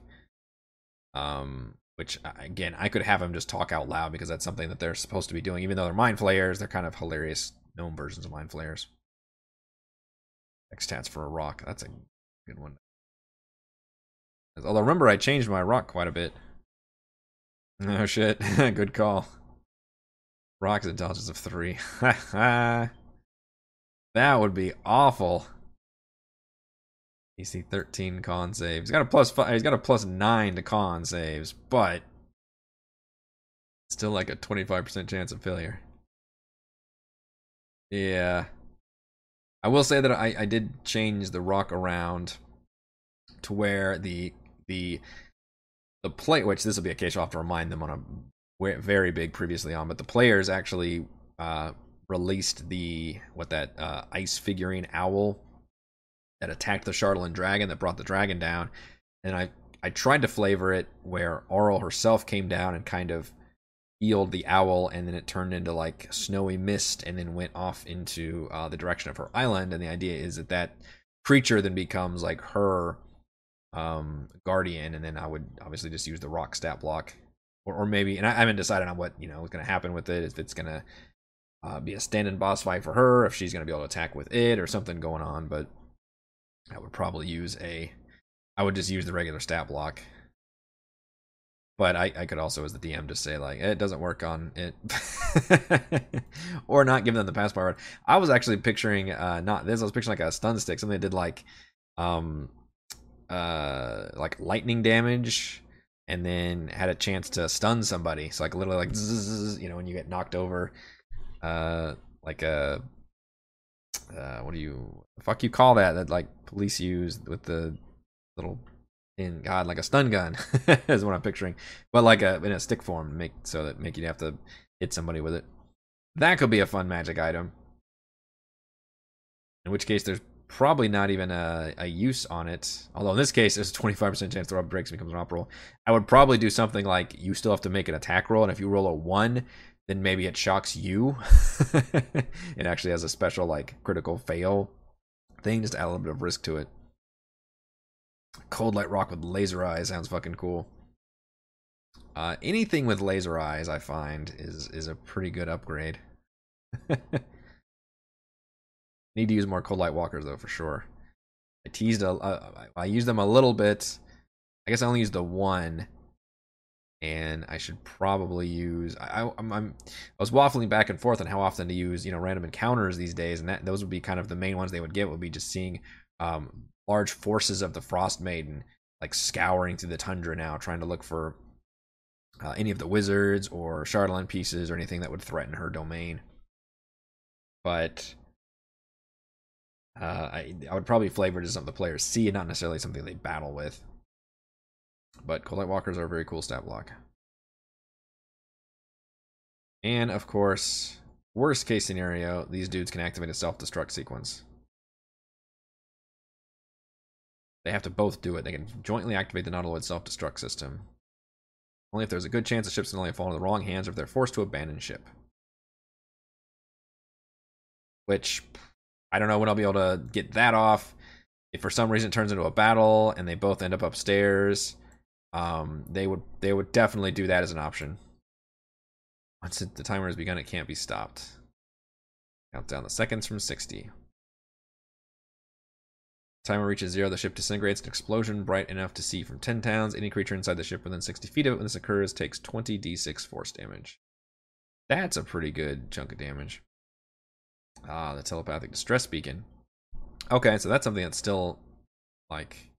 um which uh, again I could have them just talk out loud because that's something that they're supposed to be doing. Even though they're mind flayers, they're kind of hilarious gnome versions of mind flayers. X stats for a roc. That's a good one. Although remember, I changed my roc quite a bit. Oh shit! good call. Roc's intelligence of three. that would be awful. DC 13 con saves. He's got a plus five. He's got a plus nine to con saves, but still like a 25% chance of failure. Yeah. I will say that I, I did change the roc around to where the the the play which this will be a case I'll have to remind them on a very big previously on, but the players actually uh released the what that uh ice figurine owl that attacked the Chardalyn dragon that brought the dragon down. And I I tried to flavor it where Auril herself came down and kind of healed the owl, and then it turned into like snowy mist, and then went off into uh, the direction of her island. And the idea is that that creature then becomes like her um, guardian, and then I would obviously just use the roc stat block, or, or maybe, and I, I haven't decided on what you know is going to happen with it. If it's going to uh, be a stand-in boss fight for her, if she's going to be able to attack with it, or something going on, but I would probably use a. I would just use the regular stat block. But I, I could also, as the DM, just say like it doesn't work on it, or not give them the pass power. I was actually picturing uh not this. I was picturing like a stun stick, something that did like, um, uh, like lightning damage, and then had a chance to stun somebody. So like literally like zzz, you know when you get knocked over, uh, like a uh, what do you fuck you call that that like police use with the little in God like a stun gun is what I'm picturing, but like a in a stick form, make so that make you have to hit somebody with it. That could be a fun magic item. In which case, there's probably not even a, a use on it. Although in this case, there's a 25% chance the rub breaks and becomes an op roll. I would probably do something like you still have to make an attack roll, and if you roll a one, then maybe it shocks you. it actually has a special like critical fail thing, just add a little bit of risk to it. Cold light rock with laser eyes sounds fucking cool. Uh, anything with laser eyes, I find, is is a pretty good upgrade. Need to use more cold light walkers though, for sure. I teased a, uh, I used them a little bit. I guess I only used the one and I should probably use. I, I'm, I'm I was waffling back and forth on how often to use you know random encounters these days, and that those would be kind of the main ones they would get would be just seeing um, large forces of the Frostmaiden like scouring through the tundra now, trying to look for uh, any of the wizards or Chardalyn pieces or anything that would threaten her domain. But uh, I I would probably flavor it as something the players see, and not necessarily something they battle with. But Cold Light Walkers are a very cool stat block. And of course, worst case scenario, these dudes can activate a self-destruct sequence. They have to both do it. They can jointly activate the Nautiloid self-destruct system. Only if there's a good chance the ship's going to fall into the wrong hands or if they're forced to abandon ship. Which, I don't know when I'll be able to get that off. If for some reason it turns into a battle and they both end up upstairs, um, they would they would definitely do that as an option. Once the timer has begun, it can't be stopped. Count down the seconds from 60. Timer reaches zero, the ship disintegrates. An explosion bright enough to see from 10 towns. Any creature inside the ship within 60 feet of it when this occurs takes 20 d6 force damage. That's a pretty good chunk of damage. Ah, the telepathic distress beacon. Okay, so that's something that's still like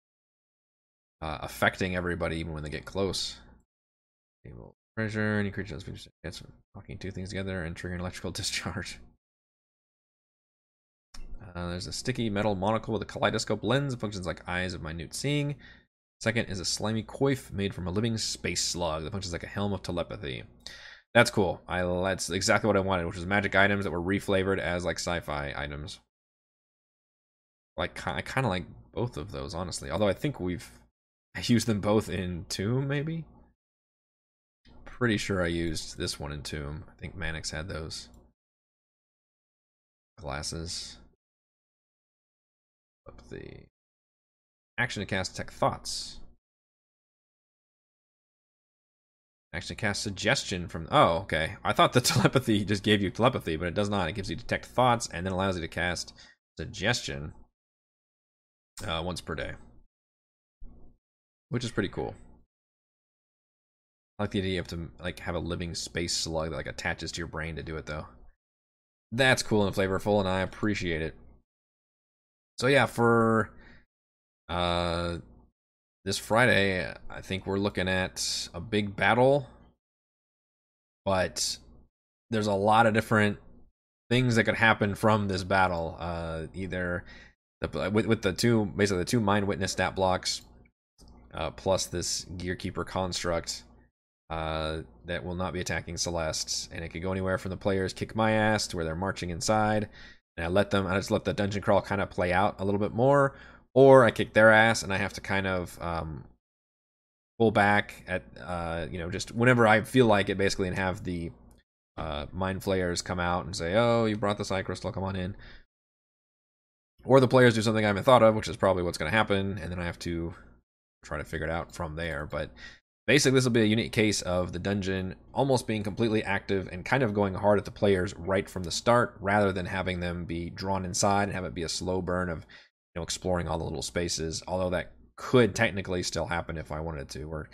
uh, affecting everybody even when they get close. Table pressure, any creature that's gets two things together and triggering electrical discharge. Uh, there's a sticky metal monocle with a kaleidoscope lens. Functions like eyes of minute seeing. Second is a slimy coif made from a living space slug that functions like a helm of telepathy. That's cool. I that's exactly what I wanted, which was magic items that were reflavored as like sci-fi items. Like I kind of like both of those, honestly. Although I think we've used them both in Tomb, maybe. Pretty sure I used this one in Tomb. I think Manix had those glasses. Up the action to cast detect thoughts. Actually cast suggestion from oh okay i thought the telepathy just gave you telepathy but it does not it gives you detect thoughts and then allows you to cast suggestion uh, once per day which is pretty cool. I like the idea of to like have a living space slug that like attaches to your brain to do it though. That's cool and flavorful and i appreciate it. So yeah for uh this Friday, I think we're looking at a big battle, but there's a lot of different things that could happen from this battle. Uh, either the, with with the two basically the two mind witness stat blocks, uh, plus this gearkeeper construct uh, that will not be attacking Celeste, and it could go anywhere from the players kick my ass to where they're marching inside, and I let them I just let the dungeon crawl kind of play out a little bit more, or I kick their ass and I have to kind of um, pull back at uh, you know just whenever I feel like it, basically, and have the uh, mind flayers come out and say, "Oh, you brought the psi crystal, come on in." Or the players do something I haven't thought of, which is probably what's going to happen, and then I have to try to figure it out from there. But basically, this will be a unique case of the dungeon almost being completely active and kind of going hard at the players right from the start, rather than having them be drawn inside and have it be a slow burn of you know exploring all the little spaces although that could technically still happen if i wanted to we're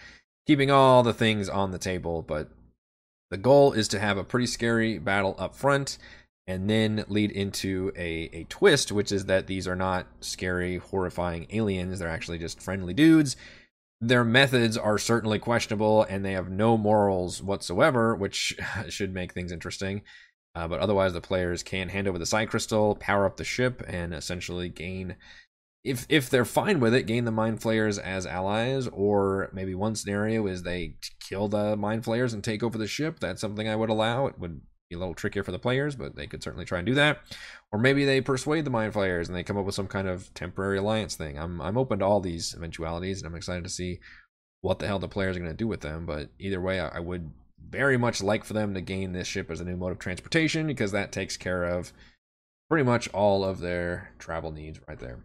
keeping all the things on the table but the goal is to have a pretty scary battle up front and then lead into a, a twist which is that these are not scary horrifying aliens they're actually just friendly dudes their methods are certainly questionable and they have no morals whatsoever which should make things interesting uh, but otherwise, the players can hand over the psi crystal, power up the ship, and essentially gain, if if they're fine with it, gain the mind flayers as allies. Or maybe one scenario is they kill the mind flayers and take over the ship. That's something I would allow. It would be a little trickier for the players, but they could certainly try and do that. Or maybe they persuade the mind flayers and they come up with some kind of temporary alliance thing. I'm I'm open to all these eventualities, and I'm excited to see what the hell the players are going to do with them. But either way, I, I would very much like for them to gain this ship as a new mode of transportation because that takes care of pretty much all of their travel needs right there.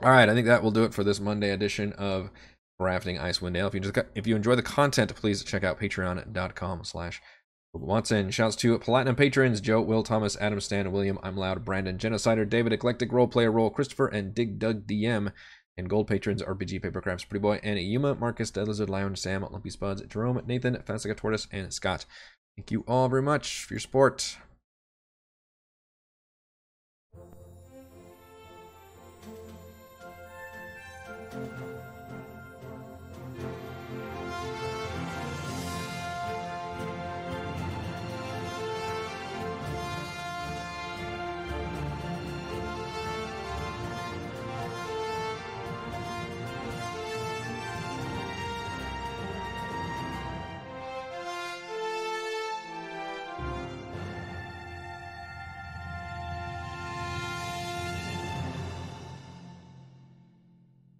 All right, I think that will do it for this Monday edition of Crafting Icewind Dale. If you just if you enjoy the content, please check out patreon.com slash Watson. Shouts to Platinum patrons Joe, Will, Thomas, Adam, Stan, William, I'm Loud, Brandon, Genocider, David, Eclectic Roleplayer, Roll, Christopher, and Dig Dug DM. And gold patrons RPG Papercrafts Pretty Boy and Yuma, Marcus, Dead Lizard, Lion, Sam, Lumpy Spuds, Jerome, Nathan, Fasica Tortoise, and Scott. Thank you all very much for your support.